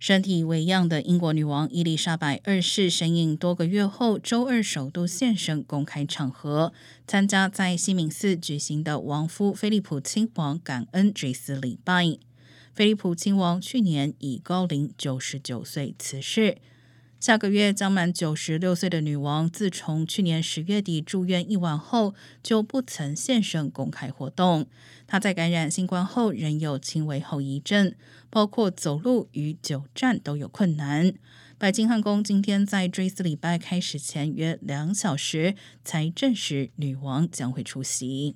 身体为恙的英国女王伊丽莎白二世身影多个月后，周二首度现身公开场合，参加在西敏寺举行的亡夫菲利普亲王感恩追思礼拜。菲利普亲王去年已高龄九十九岁辞世。下个月将满九十六岁的女王，自从去年十月底住院一晚后，就不曾现身公开活动。她在感染新冠后仍有轻微后遗症，包括走路与久站都有困难。白金汉宫今天在追思礼拜开始前约两小时才证实女王将会出席。